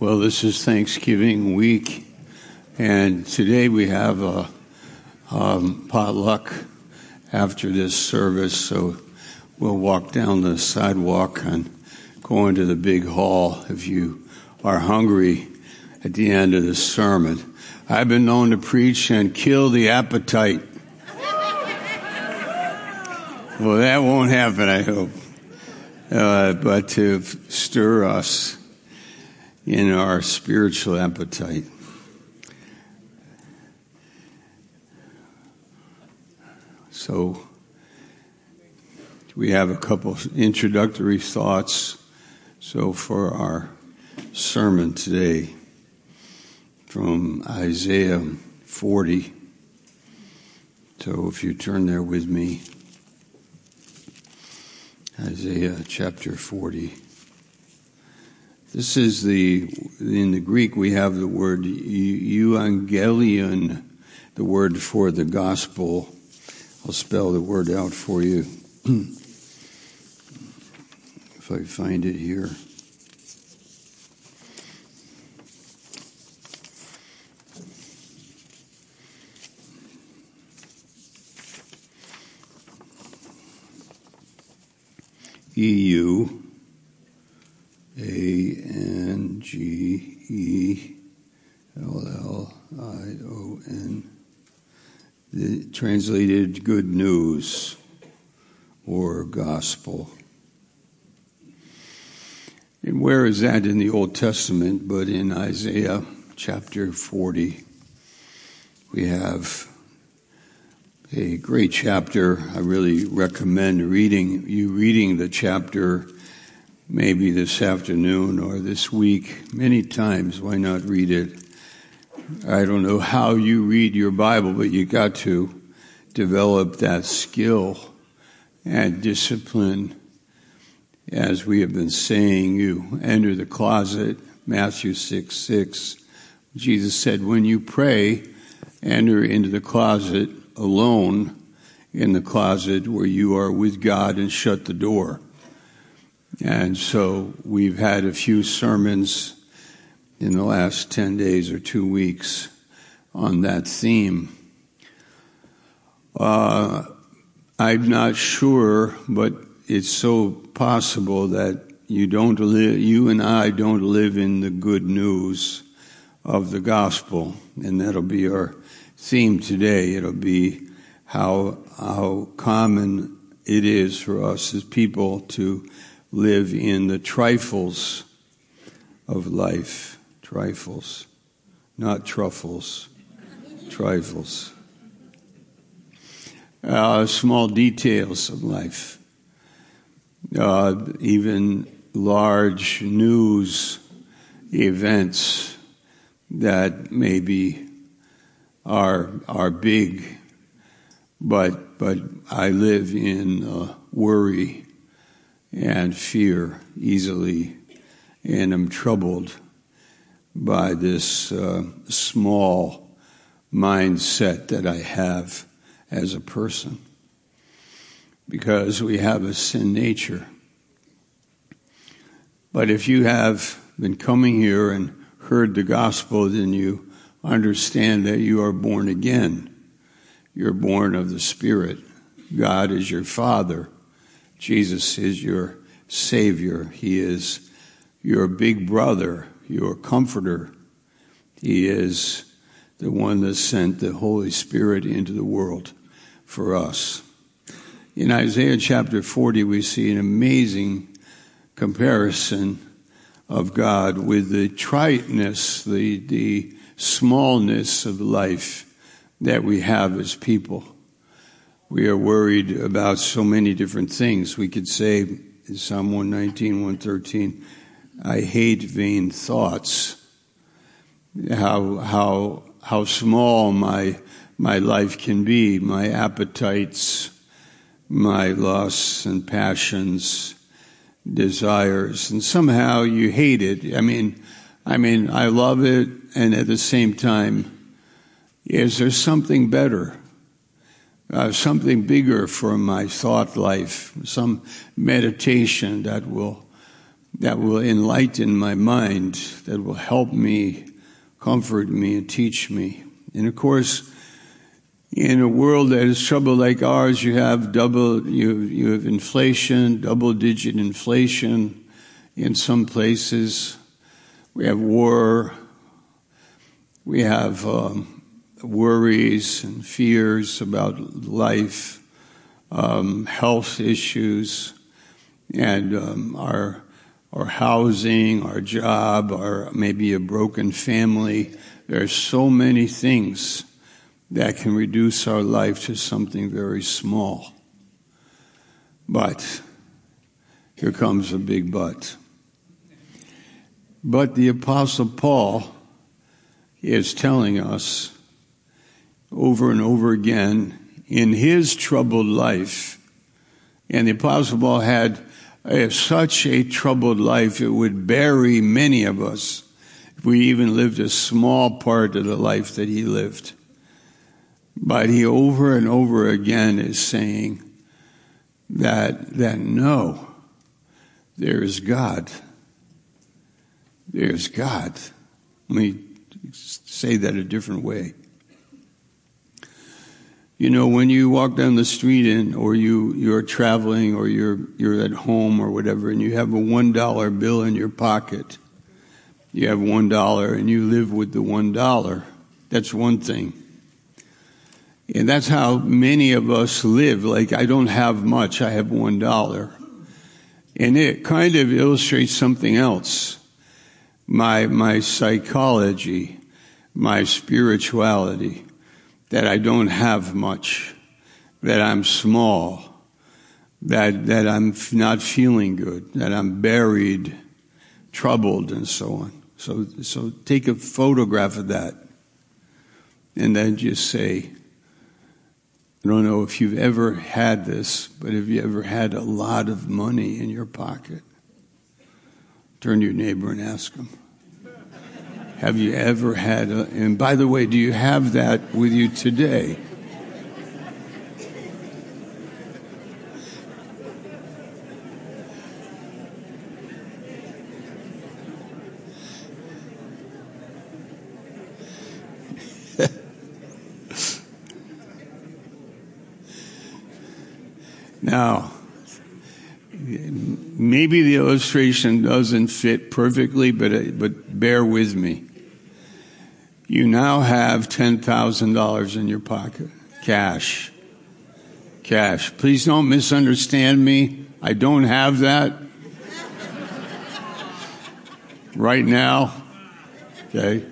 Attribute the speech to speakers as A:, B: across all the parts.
A: Well, this is Thanksgiving week, and today we have a um, potluck after this service, so we'll walk down the sidewalk and go into the big hall if you are hungry at the end of the sermon. I've been known to preach and kill the appetite. well, that won't happen, I hope. Uh, but to stir us in our spiritual appetite. So, we have a couple introductory thoughts. So, for our sermon today from Isaiah 40. So, if you turn there with me, Isaiah chapter 40. This is the, in the Greek, we have the word euangelion, the word for the gospel. I'll spell the word out for you if I find it here. EU a N G E L L I O N. The translated good news or gospel. And where is that in the Old Testament? But in Isaiah chapter 40, we have a great chapter. I really recommend reading you reading the chapter maybe this afternoon or this week many times. Why not read it? I don't know how you read your Bible, but you got to develop that skill and discipline. As we have been saying, you enter the closet, Matthew 6 6. Jesus said, when you pray, enter into the closet alone in the closet where you are with God and shut the door. And so we've had a few sermons in the last 10 days or two weeks on that theme. Uh, I'm not sure, but it's so possible that you don't live, you and I don't live in the good news of the gospel. And that'll be our theme today. It'll be how, how common it is for us as people to live in the trifles of life. Trifles. Not truffles. Trifles. Uh, small details of life. Uh, even large news events that maybe are are big, but but I live in uh, worry and fear easily and am troubled by this uh, small mindset that I have as a person because we have a sin nature. But if you have been coming here and heard the gospel, then you understand that you are born again. You're born of the Spirit. God is your Father. Jesus is your Savior. He is your big brother, your comforter. He is the one that sent the Holy Spirit into the world for us. In Isaiah chapter 40, we see an amazing comparison of God with the triteness, the, the smallness of life that we have as people we are worried about so many different things. We could say in Psalm 119, 113, I hate vain thoughts. How, how, how small my, my life can be, my appetites, my lusts and passions, desires, and somehow you hate it. I mean, I mean, I love it, and at the same time, is there something better? Uh, something bigger for my thought life, some meditation that will that will enlighten my mind, that will help me, comfort me, and teach me. And of course, in a world that is troubled like ours, you have double, you, you have inflation, double digit inflation in some places. We have war. We have um, worries and fears about life, um, health issues, and um, our our housing, our job, our maybe a broken family. There are so many things that can reduce our life to something very small. But here comes a big but. But the Apostle Paul is telling us over and over again in his troubled life, and the Apostle Paul had a, such a troubled life, it would bury many of us if we even lived a small part of the life that he lived. But he over and over again is saying that, that no, there is God. There's God. Let me say that a different way. You know, when you walk down the street and, or you, you're traveling or you're, you're at home or whatever and you have a one dollar bill in your pocket, you have one dollar and you live with the one dollar. That's one thing. And that's how many of us live. Like, I don't have much, I have one dollar. And it kind of illustrates something else. My, my psychology, my spirituality, that I don't have much, that I'm small, that, that I'm not feeling good, that I'm buried, troubled, and so on. So, so take a photograph of that and then just say, I don't know if you've ever had this, but have you ever had a lot of money in your pocket? Turn to your neighbor and ask him. Have you ever had a, and by the way, do you have that with you today? Now, maybe the illustration doesn't fit perfectly, but, uh, but bear with me. You now have $10,000 in your pocket, cash. Cash. Please don't misunderstand me. I don't have that right now. Okay.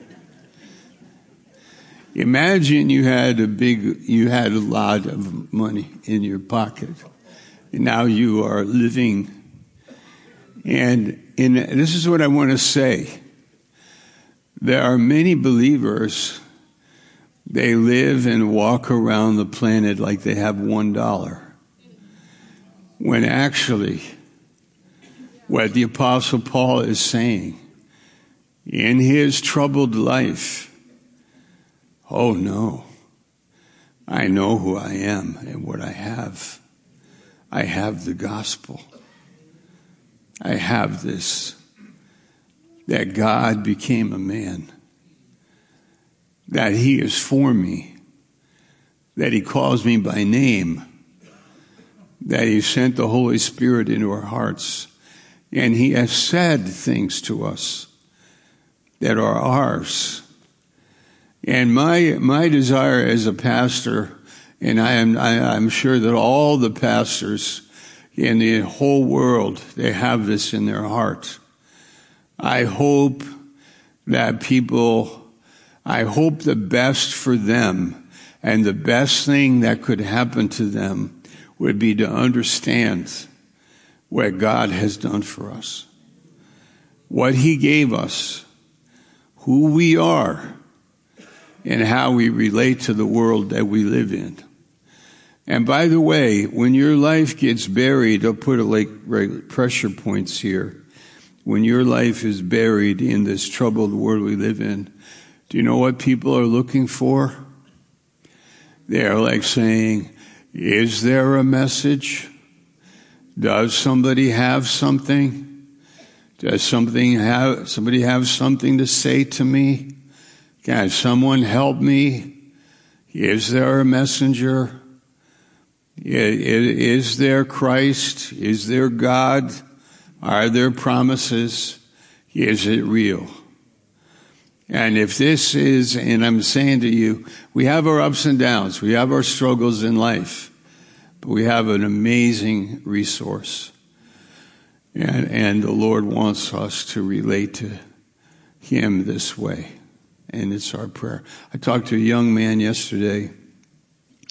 A: Imagine you had a big, you had a lot of money in your pocket now you are living. And in, this is what I want to say. There are many believers, they live and walk around the planet like they have one dollar. When actually, what the Apostle Paul is saying, in his troubled life, oh no, I know who I am and what I have. I have the gospel. I have this that God became a man, that He is for me, that He calls me by name, that He sent the Holy Spirit into our hearts, and He has said things to us that are ours. And my, my desire as a pastor and I am, I, am sure that all the pastors in the whole world, they have this in their heart. I hope that people, I hope the best for them and the best thing that could happen to them would be to understand what God has done for us. What He gave us, who we are, and how we relate to the world that we live in. And by the way, when your life gets buried, I'll put a like pressure points here. When your life is buried in this troubled world we live in, do you know what people are looking for? They're like saying, is there a message? Does somebody have something? Does something have, somebody have something to say to me? Can someone help me? Is there a messenger? Is there Christ? Is there God? Are there promises? Is it real? And if this is, and I'm saying to you, we have our ups and downs, we have our struggles in life, but we have an amazing resource. And, and the Lord wants us to relate to Him this way. And it's our prayer. I talked to a young man yesterday.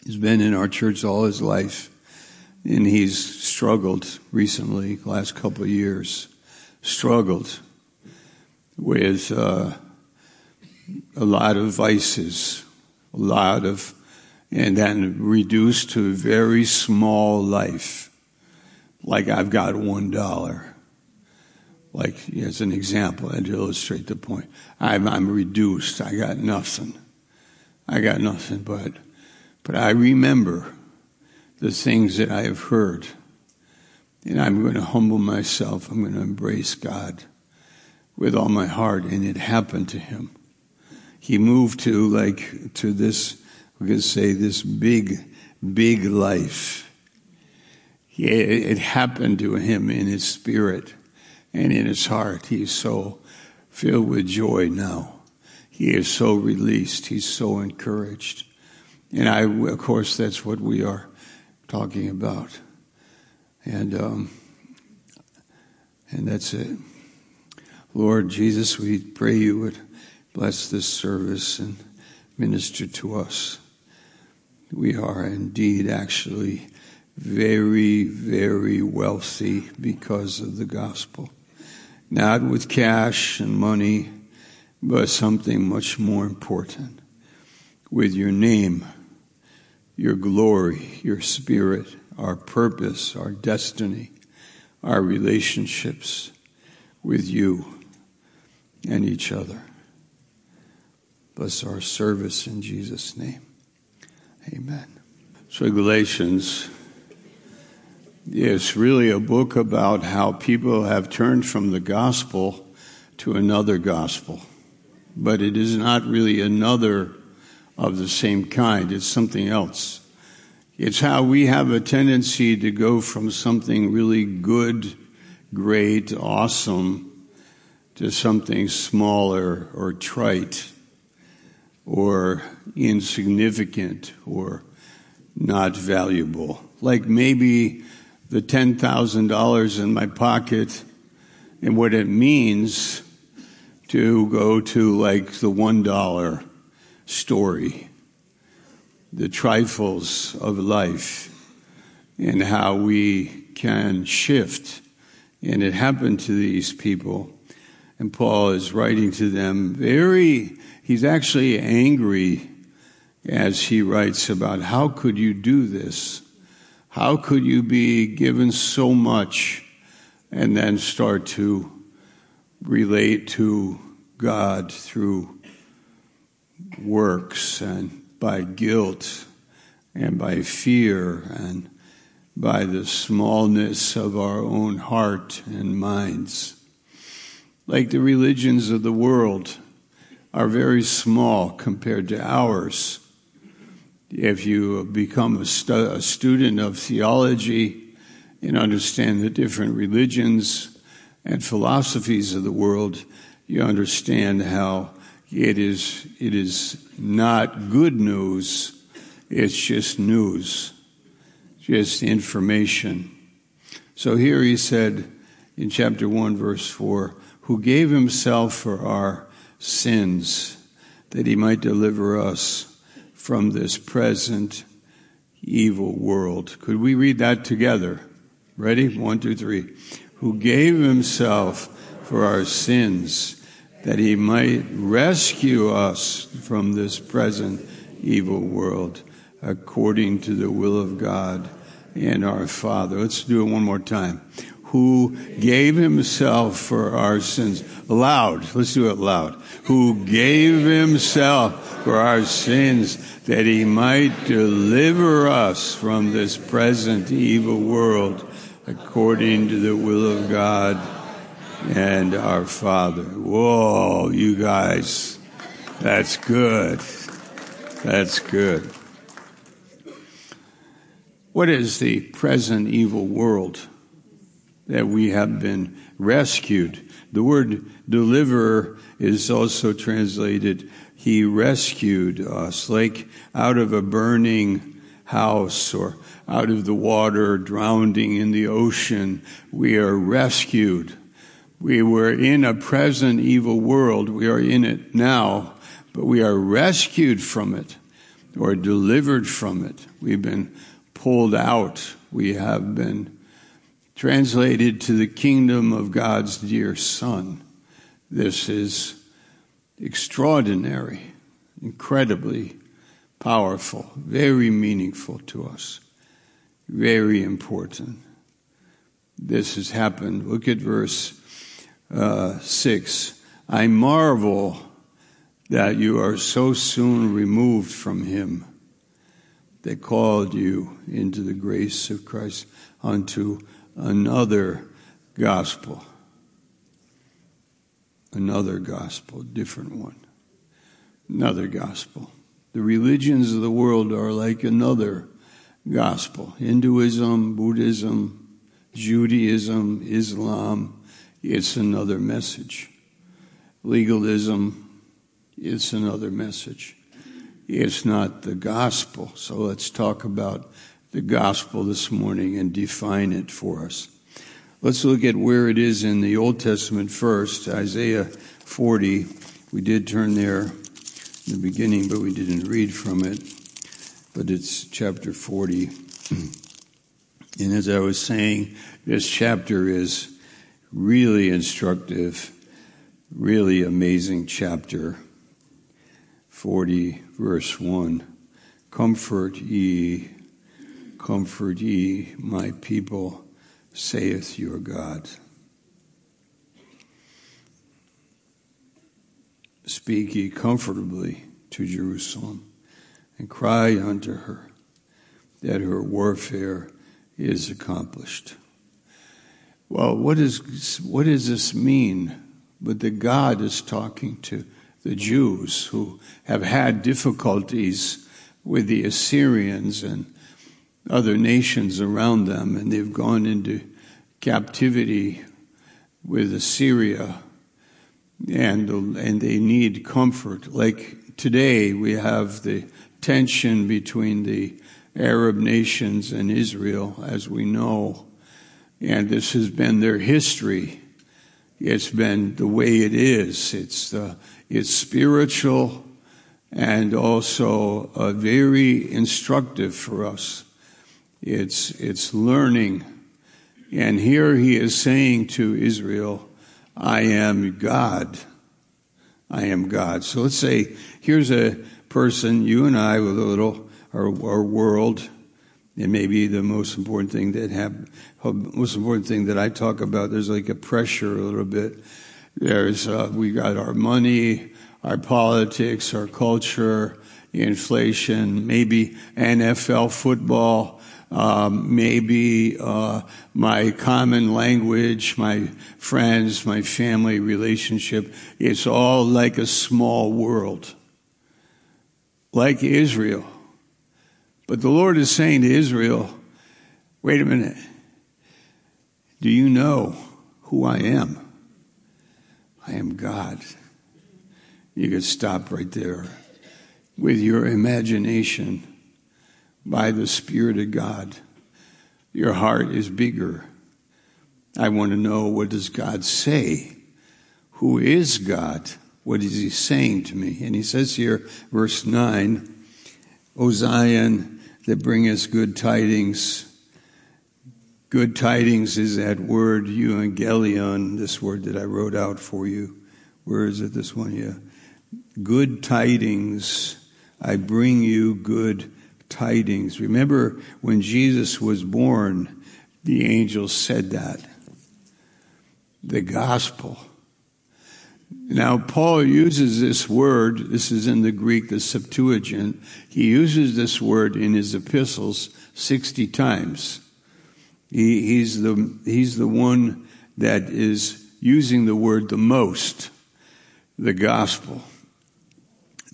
A: He's been in our church all his life. And he's struggled recently, last couple of years, struggled with uh, a lot of vices, a lot of, and then reduced to a very small life like I've got one dollar. Like as an example, and to illustrate the point, I'm, I'm reduced. I got nothing. I got nothing, but but I remember the things that I have heard, and I'm going to humble myself. I'm going to embrace God with all my heart, and it happened to him. He moved to like to this. We could say this big, big life it happened to him in his spirit and in his heart. He's so filled with joy now. He is so released. He's so encouraged. And I, of course, that's what we are talking about. And, um, and that's it. Lord Jesus, we pray you would bless this service and minister to us. We are indeed actually very, very wealthy because of the gospel. Not with cash and money, but something much more important. With your name, your glory, your spirit, our purpose, our destiny, our relationships with you and each other. Bless our service in Jesus' name. Amen. So, Galatians it's really a book about how people have turned from the gospel to another gospel. But it is not really another of the same kind, it's something else. It's how we have a tendency to go from something really good, great, awesome, to something smaller or trite or insignificant or not valuable. Like maybe the $10,000 in my pocket and what it means to go to like the $1 story, the trifles of life, and how we can shift. And it happened to these people. And Paul is writing to them very, he's actually angry as he writes about how could you do this? How could you be given so much and then start to relate to God through works and by guilt and by fear and by the smallness of our own heart and minds? Like the religions of the world are very small compared to ours if you become a, stu- a student of theology and understand the different religions and philosophies of the world, you understand how it is, it is not good news, it's just news, just information. So here he said in chapter 1, verse 4, who gave himself for our sins that he might deliver us from this present evil world. Could we read that together? Ready? One, two, three. Who gave himself for our sins that he might rescue us from this present evil world according to the will of God and our Father. Let's do it one more time who gave himself for our sins. Loud. Let's do it loud. Who gave himself for our sins that he might deliver us from this present evil world according to the will of God and our Father. Whoa, you guys. That's good. That's good. What is the present evil world that we have been rescued? The word deliver is also translated, He rescued us, like out of a burning house or out of the water, drowning in the ocean. We are rescued. We were in a present evil world. We are in it now, but we are rescued from it or delivered from it. We've been pulled out. We have been translated to the kingdom of God's dear Son. This is extraordinary, incredibly powerful, very meaningful to us, very important. This has happened. Look at verse uh, 6. I marvel that you are so soon removed from him that called you into the grace of Christ unto another gospel. Another gospel, different one. Another gospel. The religions of the world are like another gospel Hinduism, Buddhism, Judaism, Islam. It's another message. Legalism, it's another message. It's not the gospel. So let's talk about the gospel this morning and define it for us. Let's look at where it is in the Old Testament first, Isaiah 40. We did turn there in the beginning, but we didn't read from it. But it's chapter 40. and as I was saying, this chapter is really instructive, really amazing chapter. 40, verse 1. Comfort ye, comfort ye, my people, saith your God. Speak ye comfortably to Jerusalem, and cry unto her that her warfare is accomplished. Well, what, is, what does this mean? But that God is talking to the Jews who have had difficulties with the Assyrians and other nations around them, and they've gone into captivity with Assyria, and and they need comfort. Like today, we have the tension between the Arab nations and Israel, as we know, and this has been their history. It's been the way it is. It's the it's spiritual and also uh, very instructive for us. It's, it's learning. And here he is saying to Israel, I am God. I am God. So let's say here's a person, you and I, with a little, our, our world, it may be the most important thing that have, most important thing that I talk about. There's like a pressure a little bit there's, uh, we got our money, our politics, our culture, inflation, maybe NFL football, um, maybe uh, my common language, my friends, my family relationship. It's all like a small world, like Israel. But the Lord is saying to Israel, wait a minute. Do you know who I am? I am God. You could stop right there with your imagination by the Spirit of God. Your heart is bigger. I want to know what does God say? Who is God? What is he saying to me? And he says here, verse 9, O Zion, that bring us good tidings Good tidings is that word euangelion, this word that I wrote out for you. Where is it? This one, yeah. Good tidings. I bring you good tidings. Remember when Jesus was born, the angels said that. The gospel. Now, Paul uses this word, this is in the Greek, the Septuagint. He uses this word in his epistles 60 times. He, he's, the, he's the one that is using the word the most, the gospel,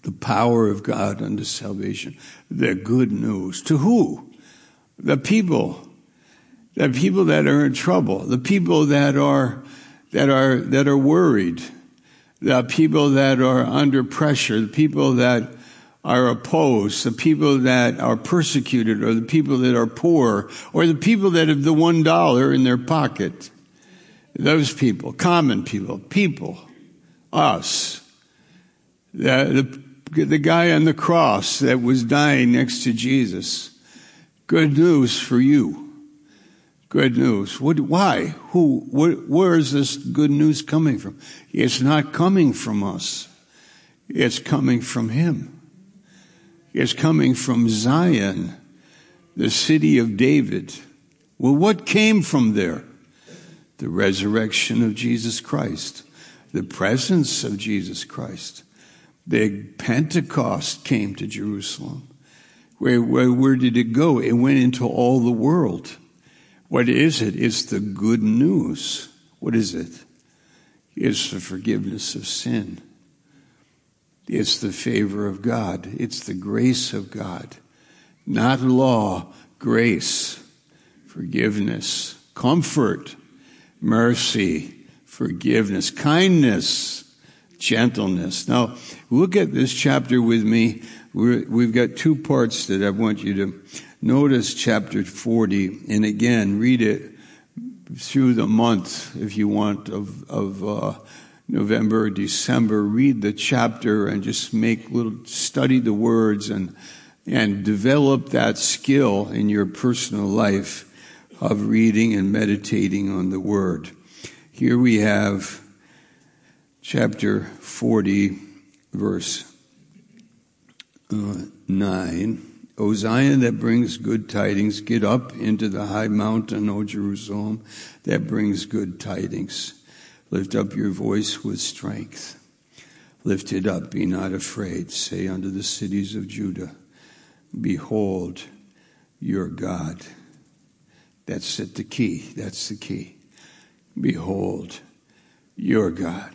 A: the power of God unto salvation, the good news. To who? The people. The people that are in trouble, the people that are, that are, that are worried, the people that are under pressure, the people that are opposed, the people that are persecuted, or the people that are poor, or the people that have the one dollar in their pocket. Those people, common people, people, us. The, the, the guy on the cross that was dying next to Jesus. Good news for you. Good news. What, why? Who? Where, where is this good news coming from? It's not coming from us. It's coming from Him. It's coming from Zion, the city of David. Well, what came from there? the resurrection of Jesus Christ, the presence of Jesus Christ. The Pentecost came to Jerusalem. Where, where, where did it go? It went into all the world. What is it? It's the good news. What is it? It's the forgiveness of sin. It's the favor of God. It's the grace of God. Not law, grace, forgiveness, comfort, mercy, forgiveness, kindness, gentleness. Now, look at this chapter with me. we have got two parts that I want you to notice chapter 40, and again, read it through the month if you want of, of uh, November December. Read the chapter and just make little, study the words and, and develop that skill in your personal life of reading and meditating on the Word. Here we have chapter 40, verse uh, 9. O Zion that brings good tidings, get up into the high mountain, O Jerusalem, that brings good tidings. Lift up your voice with strength. Lift it up, be not afraid. Say unto the cities of Judah, Behold your God. That's it, the key. That's the key. Behold, your God.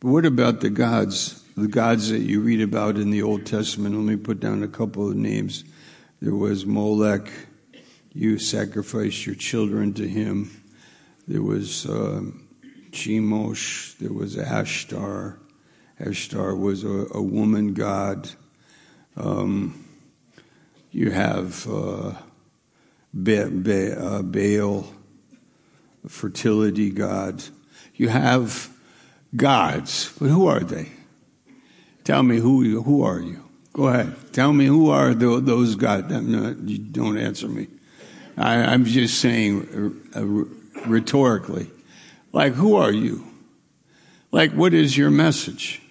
A: But what about the gods, the gods that you read about in the Old Testament? Let me put down a couple of names. There was Molech. You sacrificed your children to him. There was uh, Chemosh. There was Ashtar. Ashtar was a, a woman god. Um, you have uh, uh, Baal, fertility god. You have gods, but who are they? Tell me who who are you? Go ahead. Tell me who are those gods. No, you don't answer me. I, am just saying uh, rhetorically, like who are you? Like what is your message?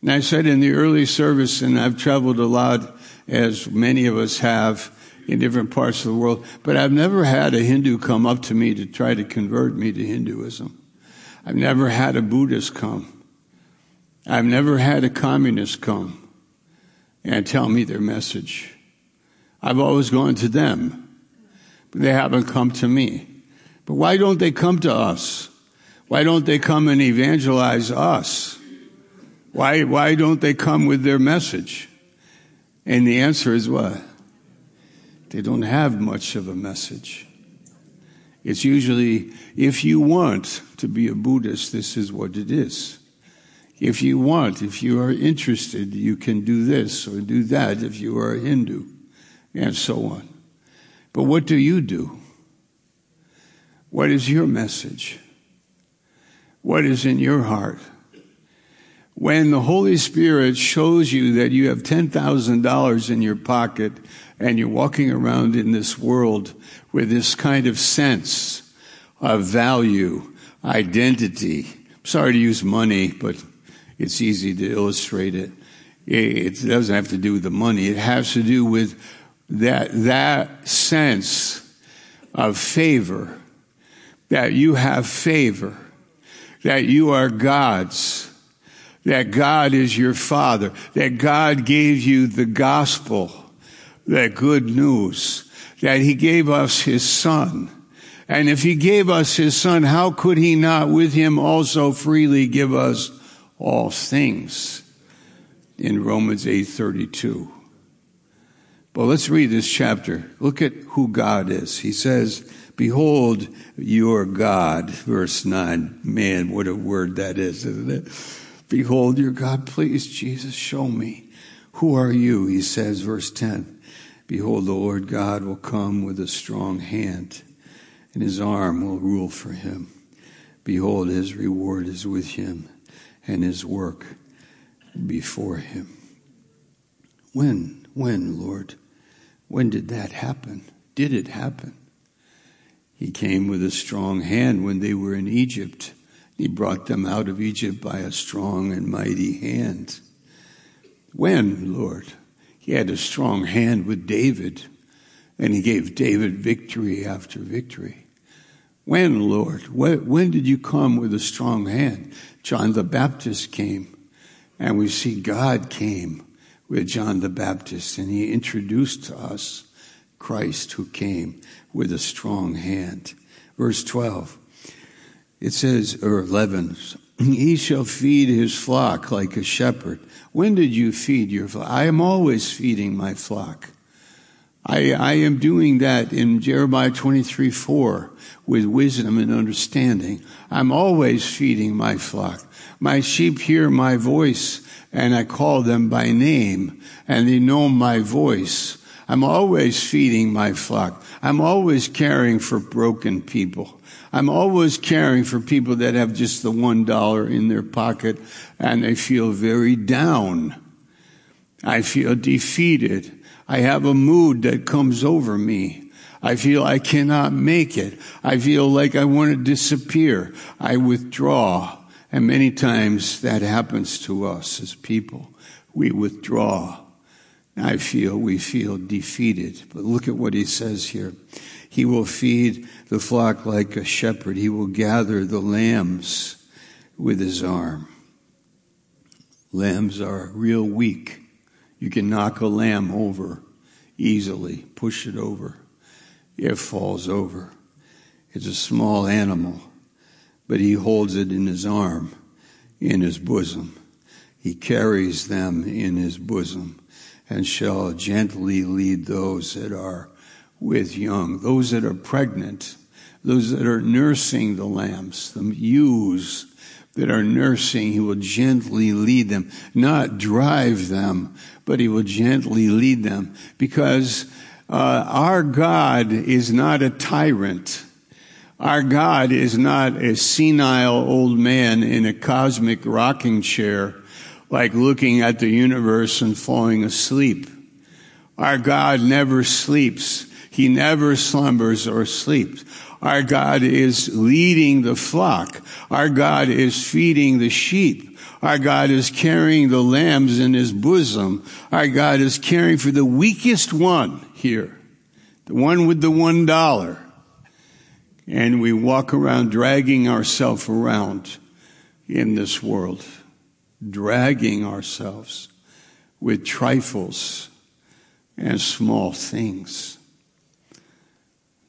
A: And I said in the early service, and I've traveled a lot, as many of us have in different parts of the world. But I've never had a Hindu come up to me to try to convert me to Hinduism. I've never had a Buddhist come. I've never had a communist come and tell me their message. I've always gone to them, but they haven't come to me. But why don't they come to us? Why don't they come and evangelize us? Why, why don't they come with their message? And the answer is what? They don't have much of a message. It's usually, if you want to be a Buddhist, this is what it is. If you want, if you are interested, you can do this or do that if you are a Hindu, and so on. But what do you do? What is your message? What is in your heart? When the Holy Spirit shows you that you have $10,000 in your pocket and you're walking around in this world with this kind of sense of value, identity. Sorry to use money, but it's easy to illustrate it. It doesn't have to do with the money. It has to do with that, that sense of favor, that you have favor, that you are God's, that God is your Father, that God gave you the gospel that good news that he gave us his son, And if he gave us his son, how could he not with him also freely give us all things? In Romans 8:32. But let's read this chapter. Look at who God is. He says, Behold your God, verse 9. Man, what a word that is, isn't it? Behold your God. Please, Jesus, show me. Who are you? He says, verse 10. Behold, the Lord God will come with a strong hand and his arm will rule for him. Behold, his reward is with him, and his work before him. When, when, Lord? When did that happen? Did it happen? He came with a strong hand when they were in Egypt. He brought them out of Egypt by a strong and mighty hand. When, Lord? He had a strong hand with David, and he gave David victory after victory. When, Lord? When did you come with a strong hand? John the Baptist came, and we see God came with John the Baptist, and he introduced to us Christ who came with a strong hand. Verse 12, it says, or 11, he shall feed his flock like a shepherd. When did you feed your flock? I am always feeding my flock. I, I am doing that in Jeremiah 23, 4 with wisdom and understanding. I'm always feeding my flock. My sheep hear my voice and I call them by name and they know my voice. I'm always feeding my flock. I'm always caring for broken people. I'm always caring for people that have just the one dollar in their pocket and they feel very down. I feel defeated. I have a mood that comes over me. I feel I cannot make it. I feel like I want to disappear. I withdraw. And many times that happens to us as people. We withdraw. I feel we feel defeated. But look at what he says here. He will feed the flock like a shepherd. He will gather the lambs with his arm. Lambs are real weak. You can knock a lamb over easily, push it over. It falls over. It's a small animal, but he holds it in his arm, in his bosom. He carries them in his bosom and shall gently lead those that are with young, those that are pregnant, those that are nursing the lambs, the ewes that are nursing, he will gently lead them, not drive them, but he will gently lead them because uh, our God is not a tyrant. Our God is not a senile old man in a cosmic rocking chair, like looking at the universe and falling asleep. Our God never sleeps. He never slumbers or sleeps. Our God is leading the flock. Our God is feeding the sheep. Our God is carrying the lambs in his bosom. Our God is caring for the weakest one here, the one with the one dollar. And we walk around dragging ourselves around in this world, dragging ourselves with trifles and small things.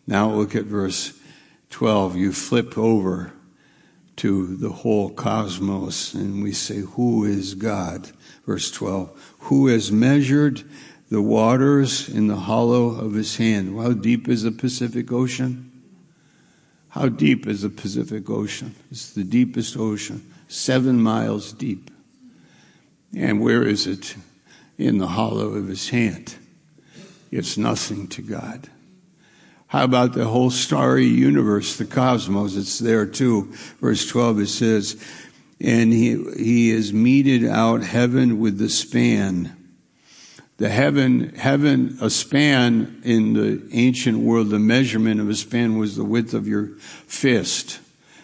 A: Now look at verse 12, you flip over to the whole cosmos and we say, Who is God? Verse 12, Who has measured the waters in the hollow of his hand? How deep is the Pacific Ocean? How deep is the Pacific Ocean? It's the deepest ocean, seven miles deep. And where is it? In the hollow of his hand. It's nothing to God. How about the whole starry universe, the cosmos? It's there too. Verse 12, it says, and he, he has meted out heaven with the span. The heaven, heaven, a span in the ancient world, the measurement of a span was the width of your fist.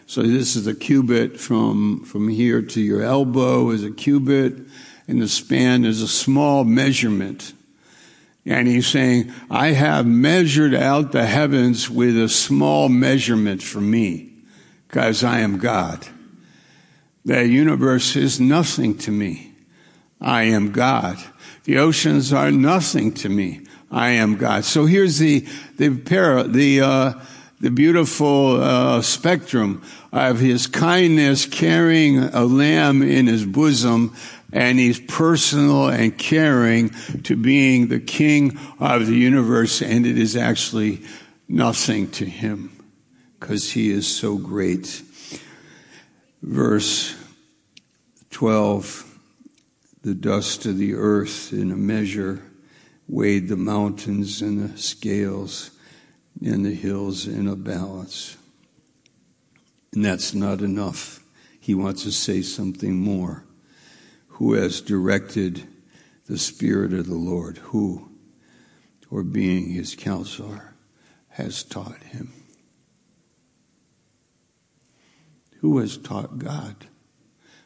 A: So this is a cubit from, from here to your elbow is a cubit, and the span is a small measurement. And he's saying, I have measured out the heavens with a small measurement for me because I am God. The universe is nothing to me. I am God. The oceans are nothing to me. I am God. So here's the, the para, the, uh, the beautiful uh, spectrum of his kindness carrying a lamb in his bosom and he's personal and caring to being the king of the universe and it is actually nothing to him because he is so great. Verse 12, the dust of the earth in a measure weighed the mountains in the scales and the hills in a balance. And that's not enough. He wants to say something more. Who has directed the Spirit of the Lord? Who, or being his counselor, has taught him? Who has taught God?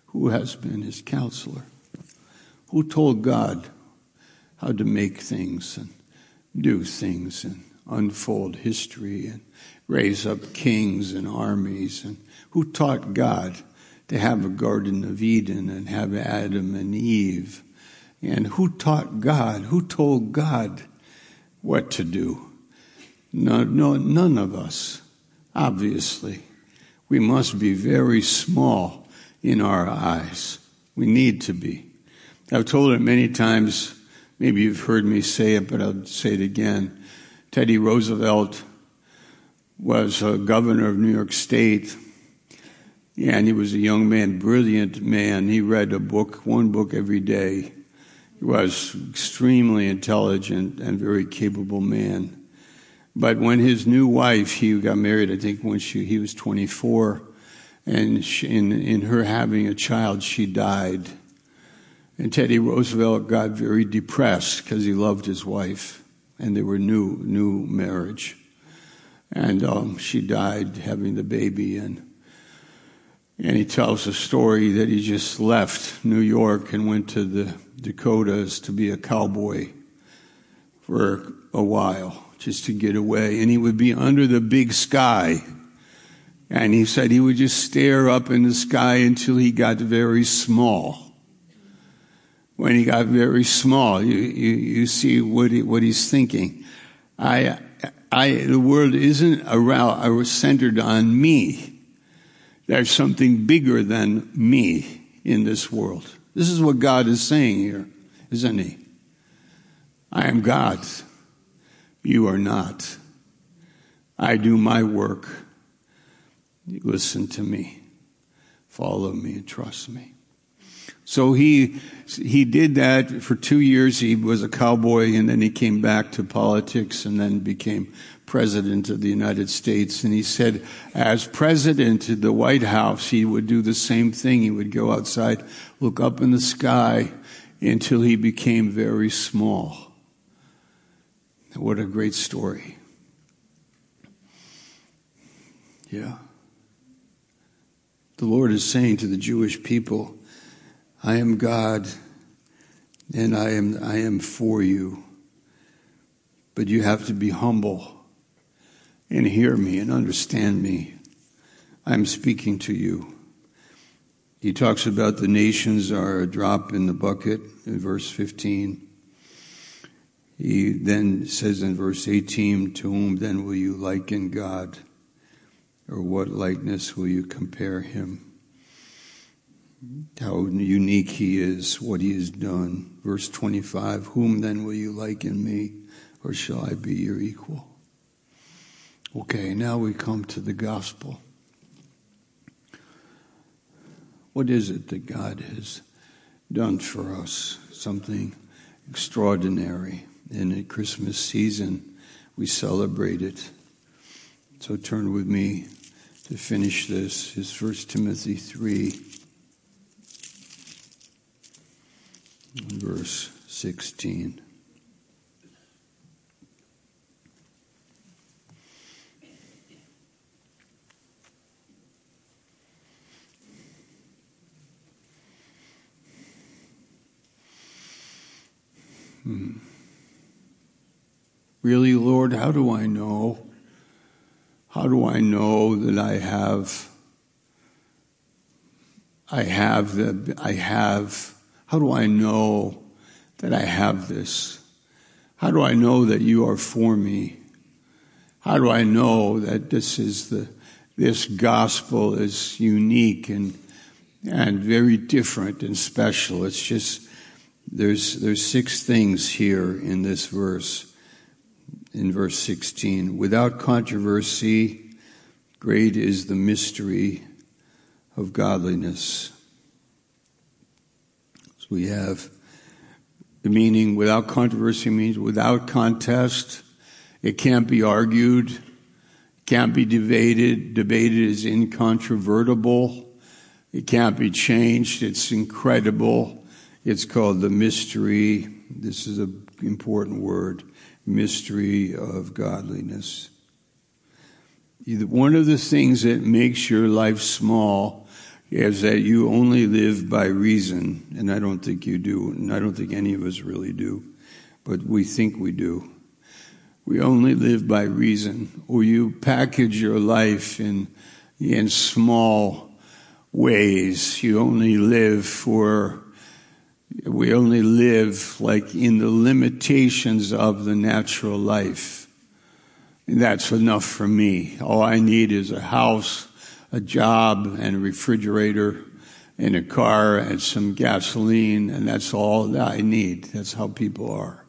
A: Who has been his counselor? Who told God how to make things and do things and unfold history and raise up kings and armies? And who taught God to have a Garden of Eden and have Adam and Eve? And who taught God? Who told God what to do? No, no, none of us, obviously. We must be very small in our eyes. We need to be. I've told it many times. Maybe you've heard me say it, but I'll say it again. Teddy Roosevelt was a governor of New York State, and he was a young man, brilliant man. He read a book, one book every day. He was extremely intelligent and very capable man. But when his new wife, he got married, I think when she, he was 24, and she, in, in her having a child, she died. And Teddy Roosevelt got very depressed because he loved his wife, and they were new, new marriage. And um, she died having the baby, and and he tells a story that he just left New York and went to the Dakotas to be a cowboy for a while just to get away. And he would be under the big sky. And he said he would just stare up in the sky until he got very small. When he got very small, you, you, you see what, he, what he's thinking. I, I, the world isn't around, centered on me. There's something bigger than me in this world. This is what God is saying here, isn't he? I am God. You are not. I do my work. You listen to me. Follow me and trust me. So he, he did that for two years. He was a cowboy and then he came back to politics and then became president of the United States. And he said, as president of the White House, he would do the same thing. He would go outside, look up in the sky until he became very small. What a great story. Yeah. The Lord is saying to the Jewish people, I am God and I am, I am for you. But you have to be humble and hear me and understand me. I'm speaking to you. He talks about the nations are a drop in the bucket in verse 15. He then says in verse 18, To whom then will you liken God? Or what likeness will you compare him? How unique he is, what he has done. Verse 25, Whom then will you liken me? Or shall I be your equal? Okay, now we come to the gospel. What is it that God has done for us? Something extraordinary in the Christmas season, we celebrate it. So turn with me to finish this. Is 1 Timothy 3, verse 16. Really, Lord, how do I know? How do I know that I have, I have the, I have, how do I know that I have this? How do I know that you are for me? How do I know that this is the, this gospel is unique and, and very different and special? It's just, there's, there's six things here in this verse, in verse 16. Without controversy, great is the mystery of godliness. So we have the meaning without controversy means without contest. It can't be argued, can't be debated. Debated is incontrovertible. It can't be changed. It's incredible. It's called the mystery. This is an important word mystery of godliness. One of the things that makes your life small is that you only live by reason, and I don't think you do, and I don't think any of us really do, but we think we do. We only live by reason, or you package your life in, in small ways. You only live for, we only live like in the limitations of the natural life. And that's enough for me. All I need is a house, a job, and a refrigerator, and a car, and some gasoline, and that's all that I need. That's how people are.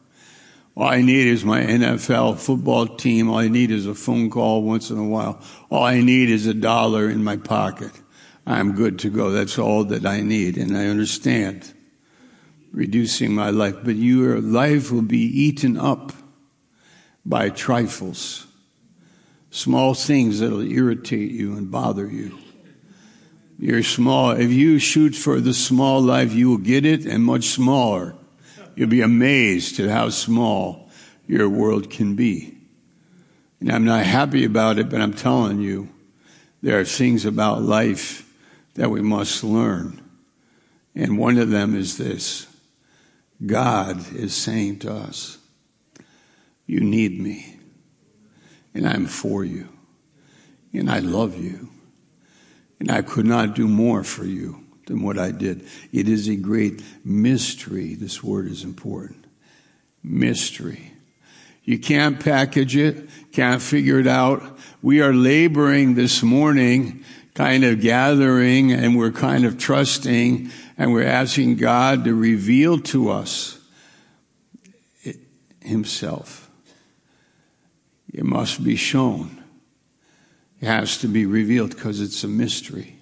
A: All I need is my NFL football team. All I need is a phone call once in a while. All I need is a dollar in my pocket. I'm good to go. That's all that I need. And I understand reducing my life, but your life will be eaten up by trifles, small things that'll irritate you and bother you. You're small. If you shoot for the small life, you will get it and much smaller. You'll be amazed at how small your world can be. And I'm not happy about it, but I'm telling you, there are things about life that we must learn. And one of them is this God is saying to us, You need me, and I'm for you, and I love you, and I could not do more for you than what I did. It is a great mystery. This word is important. Mystery. You can't package it, can't figure it out. We are laboring this morning, kind of gathering, and we're kind of trusting, and we're asking God to reveal to us Himself. It must be shown. It has to be revealed because it's a mystery.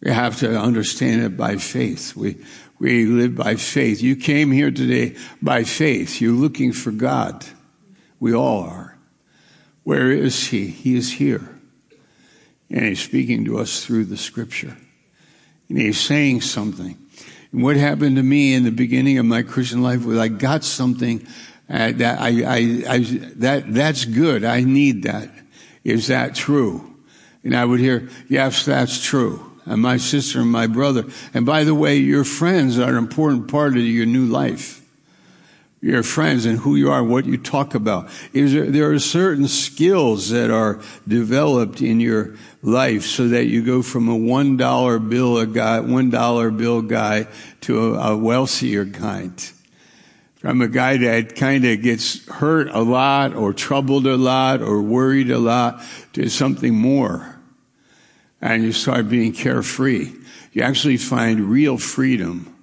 A: We have to understand it by faith. We, we live by faith. You came here today by faith. You're looking for God. We all are. Where is He? He is here. And He's speaking to us through the scripture. And He's saying something. And what happened to me in the beginning of my Christian life was I got something uh, that I, I, I, that, that's good. I need that. Is that true? And I would hear, yes, that's true and my sister and my brother. And by the way, your friends are an important part of your new life. Your friends and who you are, what you talk about. There, there are certain skills that are developed in your life so that you go from a one dollar bill a guy, one dollar bill guy to a, a wealthier kind. From a guy that kind of gets hurt a lot or troubled a lot or worried a lot to something more and you start being carefree. You actually find real freedom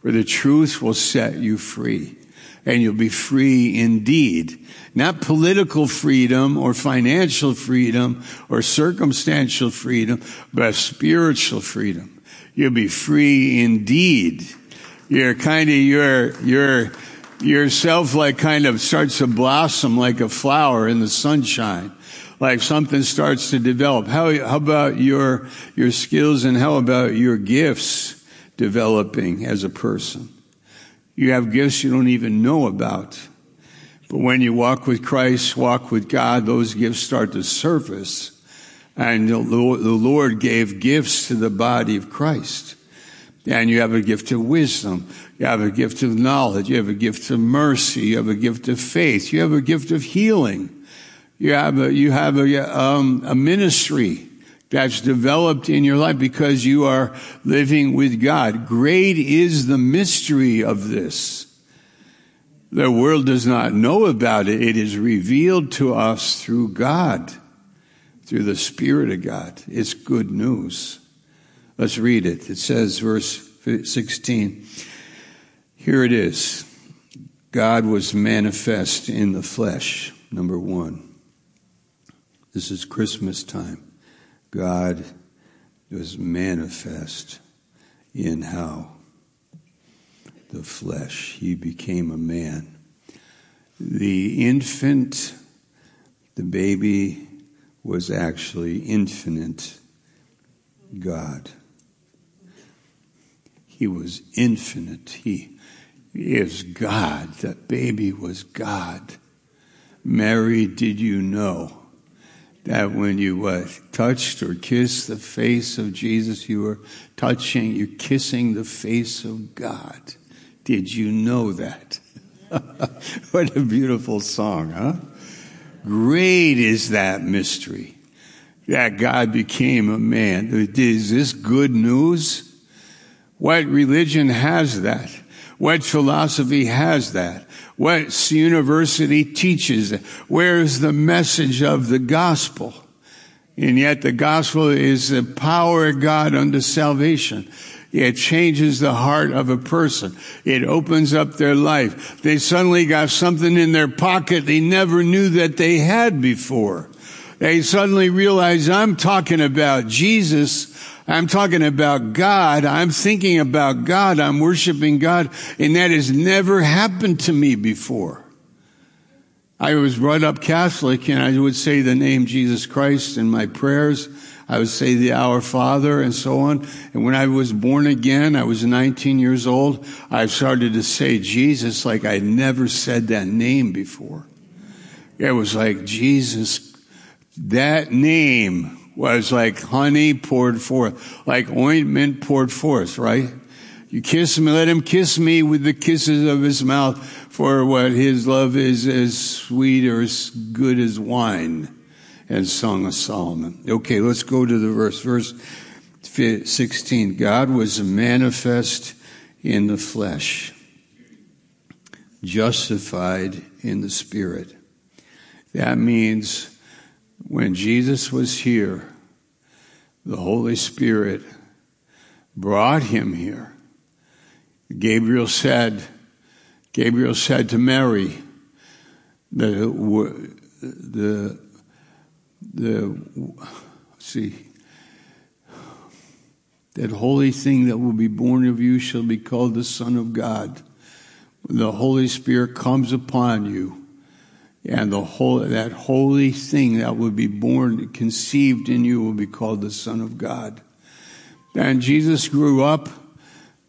A: where the truth will set you free and you'll be free indeed. Not political freedom or financial freedom or circumstantial freedom, but spiritual freedom. You'll be free indeed. You're kind of, your, your, yourself like kind of starts to blossom like a flower in the sunshine like something starts to develop. How, how about your, your skills and how about your gifts developing as a person? You have gifts you don't even know about. But when you walk with Christ, walk with God, those gifts start to surface. And the Lord gave gifts to the body of Christ. And you have a gift of wisdom. You have a gift of knowledge. You have a gift of mercy. You have a gift of faith. You have a gift of healing. You have a, you have a, um, a ministry that's developed in your life because you are living with God. Great is the mystery of this. The world does not know about it. It is revealed to us through God, through the Spirit of God. It's good news. Let's read it. It says, verse 16, here it is. God was manifest in the flesh, number one. This is Christmas time. God was manifest in how? The flesh. He became a man. The infant, the baby, was actually infinite God. He was infinite. He is God. That baby was God. Mary, did you know that when you what, touched or kissed the face of Jesus, you were touching, you're kissing the face of God. Did you know that? what a beautiful song, huh? Great is that mystery that God became a man. Is this good news? What religion has that? What philosophy has that? What university teaches? Where is the message of the gospel? And yet the gospel is the power of God unto salvation. It changes the heart of a person. It opens up their life. They suddenly got something in their pocket they never knew that they had before. They suddenly realize I'm talking about Jesus I'm talking about God. I'm thinking about God. I'm worshiping God. And that has never happened to me before. I was brought up Catholic and I would say the name Jesus Christ in my prayers. I would say the Our Father and so on. And when I was born again, I was 19 years old. I started to say Jesus like I'd never said that name before. It was like Jesus, that name was like honey poured forth, like ointment poured forth, right? You kiss me, let him kiss me with the kisses of his mouth, for what his love is as sweet or as good as wine. And Song of Solomon. Okay, let's go to the verse. Verse 16. God was manifest in the flesh, justified in the spirit. That means when Jesus was here, the Holy Spirit brought him here. Gabriel said, Gabriel said to Mary, the, the, the, see, that holy thing that will be born of you shall be called the Son of God. When the Holy Spirit comes upon you, and the whole, that holy thing that will be born, conceived in you will be called the Son of God. And Jesus grew up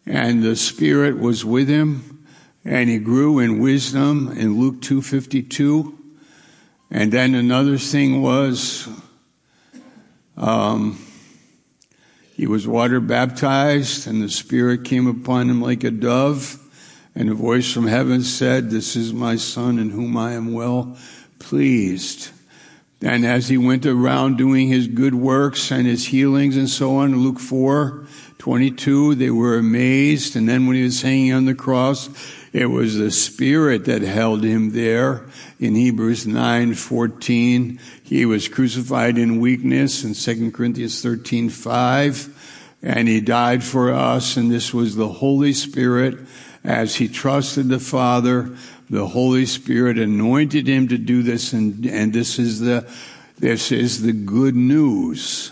A: and the Spirit was with him and he grew in wisdom in Luke 2.52. And then another thing was, um, he was water baptized and the Spirit came upon him like a dove and a voice from heaven said, This is my son in whom I am well pleased. And as he went around doing his good works and his healings and so on, Luke 4, 22, they were amazed. And then when he was hanging on the cross, it was the Spirit that held him there. In Hebrews 9, 14, he was crucified in weakness. In 2 Corinthians 13, 5, and he died for us. And this was the Holy Spirit as he trusted the Father, the Holy Spirit anointed him to do this, and, and this is the this is the good news.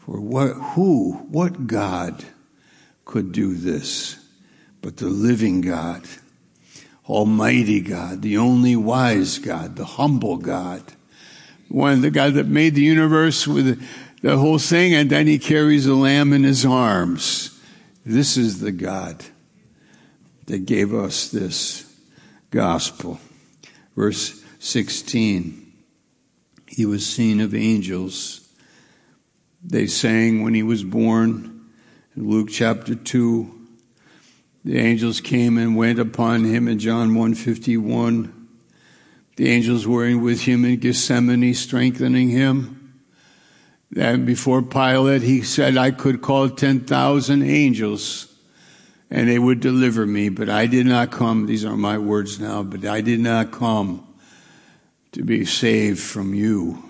A: For what who, what God could do this but the living God, Almighty God, the only wise God, the humble God, one the God that made the universe with the whole thing, and then he carries a lamb in his arms. This is the God that gave us this gospel. Verse 16. He was seen of angels. They sang when he was born in Luke chapter 2. The angels came and went upon him in John 151. The angels were with him in Gethsemane, strengthening him. And before Pilate, he said, I could call 10,000 angels and they would deliver me, but I did not come, these are my words now, but I did not come to be saved from you.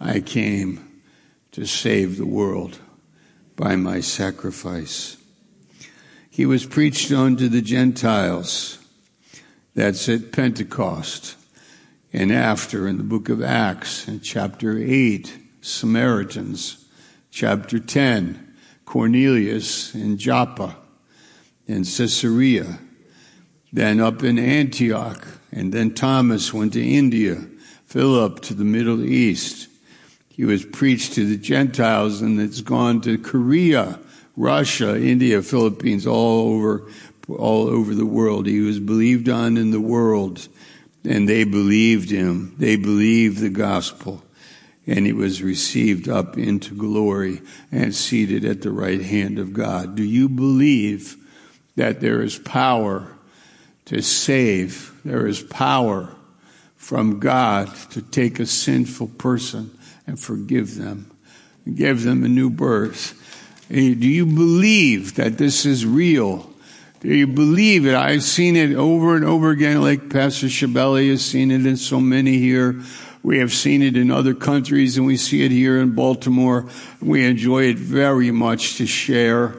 A: I came to save the world by my sacrifice. He was preached unto the Gentiles. That's at Pentecost. And after in the book of Acts, in chapter 8, Samaritans. Chapter 10, Cornelius in Joppa in Caesarea. Then up in Antioch. And then Thomas went to India. Philip to the Middle East. He was preached to the Gentiles and it's gone to Korea, Russia, India, Philippines, all over, all over the world. He was believed on in the world and they believed him. They believed the gospel and he was received up into glory and seated at the right hand of God. Do you believe that there is power to save? There is power from God to take a sinful person and forgive them give them a new birth. Do you believe that this is real? Do you believe it? I've seen it over and over again, like Pastor Shabelli has seen it in so many here. We have seen it in other countries and we see it here in Baltimore. We enjoy it very much to share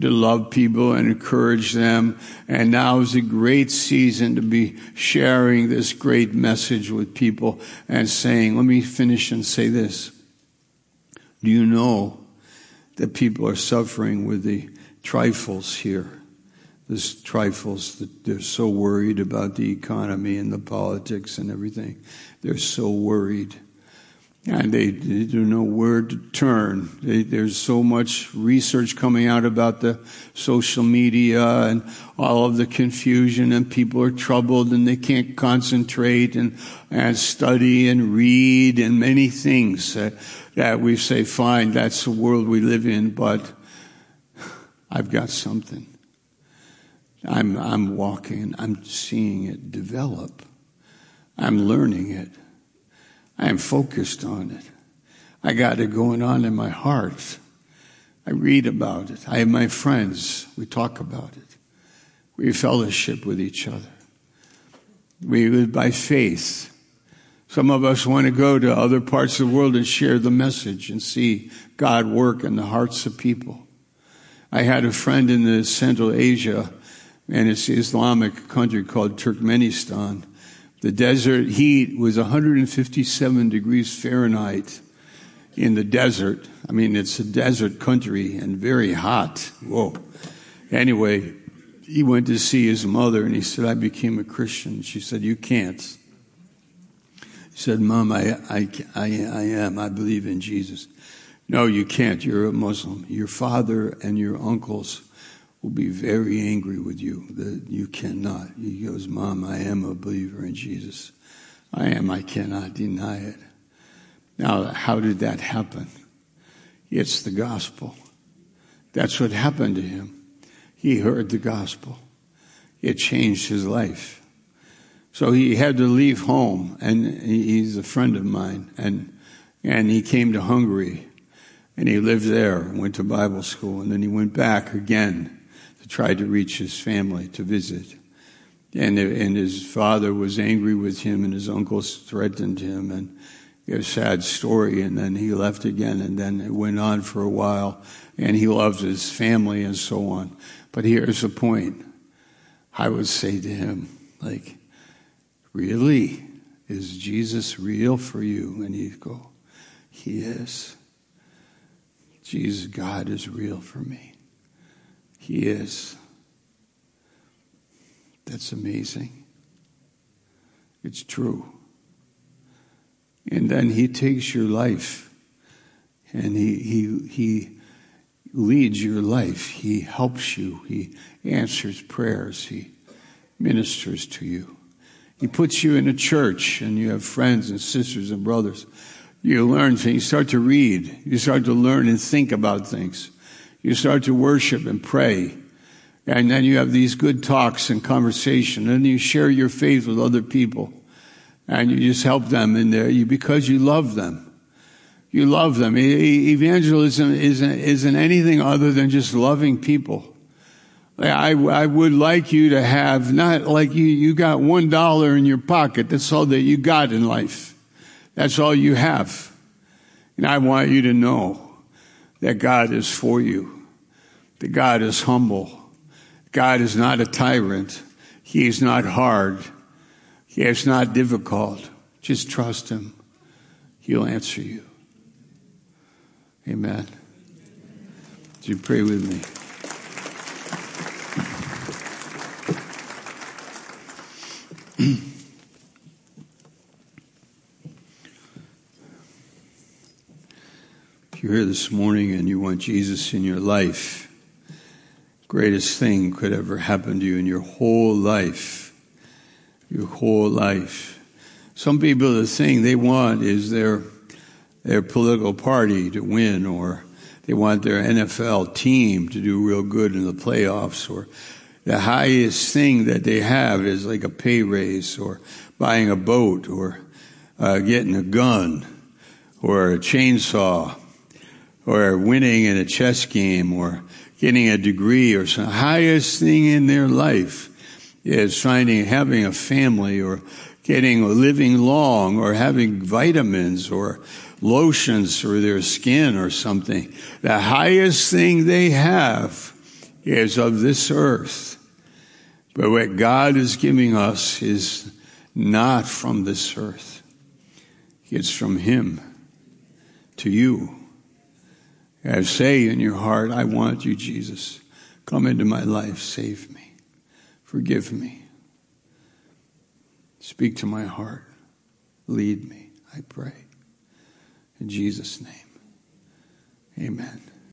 A: to love people and encourage them. And now is a great season to be sharing this great message with people and saying, let me finish and say this. Do you know that people are suffering with the trifles here? This trifles that they're so worried about the economy and the politics and everything. They're so worried. And they, they don't know where to turn. They, there's so much research coming out about the social media and all of the confusion and people are troubled and they can't concentrate and, and study and read and many things that, that we say, fine, that's the world we live in, but I've got something. I'm, I'm walking, I'm seeing it develop. I'm learning it. I'm focused on it. I got it going on in my heart. I read about it. I have my friends. We talk about it. We fellowship with each other. We live by faith. Some of us want to go to other parts of the world and share the message and see God work in the hearts of people. I had a friend in the Central Asia and it's Islamic country called Turkmenistan. The desert heat was 157 degrees Fahrenheit in the desert. I mean, it's a desert country and very hot. Whoa. Anyway, he went to see his mother and he said, I became a Christian. She said, You can't. He said, Mom, I, I, I, I am. I believe in Jesus. No, you can't. You're a Muslim. Your father and your uncles will be very angry with you that you cannot. He goes, Mom, I am a believer in Jesus. I am. I cannot deny it. Now, how did that happen? It's the gospel. That's what happened to him. He heard the gospel. It changed his life. So he had to leave home, and he's a friend of mine, and, and he came to Hungary, and he lived there, went to Bible school, and then he went back again to try to reach his family to visit. And, and his father was angry with him, and his uncles threatened him, and a sad story. And then he left again, and then it went on for a while, and he loves his family and so on. But here's the point I would say to him, like, really? Is Jesus real for you? And he'd go, He is. Jesus, God is real for me. He is. That's amazing. It's true. And then he takes your life and he, he, he leads your life. He helps you. He answers prayers. He ministers to you. He puts you in a church and you have friends and sisters and brothers. You learn things. You start to read. You start to learn and think about things. You start to worship and pray. And then you have these good talks and conversation. And you share your faith with other people. And you just help them in there because you love them. You love them. Evangelism isn't, isn't anything other than just loving people. I, I would like you to have not like you, you got one dollar in your pocket. That's all that you got in life. That's all you have. And I want you to know that God is for you, that God is humble. God is not a tyrant. He is not hard. He is not difficult. Just trust Him. He'll answer you. Amen. Would you pray with me? if you're here this morning and you want Jesus in your life, greatest thing could ever happen to you in your whole life. Your whole life. Some people, the thing they want is their, their political party to win or they want their NFL team to do real good in the playoffs, or the highest thing that they have is like a pay raise, or buying a boat, or uh, getting a gun, or a chainsaw, or winning in a chess game, or getting a degree, or some highest thing in their life is finding having a family, or getting living long, or having vitamins, or lotions for their skin or something. The highest thing they have is of this earth. But what God is giving us is not from this earth. It's from Him to you. I say in your heart, I want you, Jesus. Come into my life. Save me. Forgive me. Speak to my heart. Lead me, I pray. In Jesus' name, amen.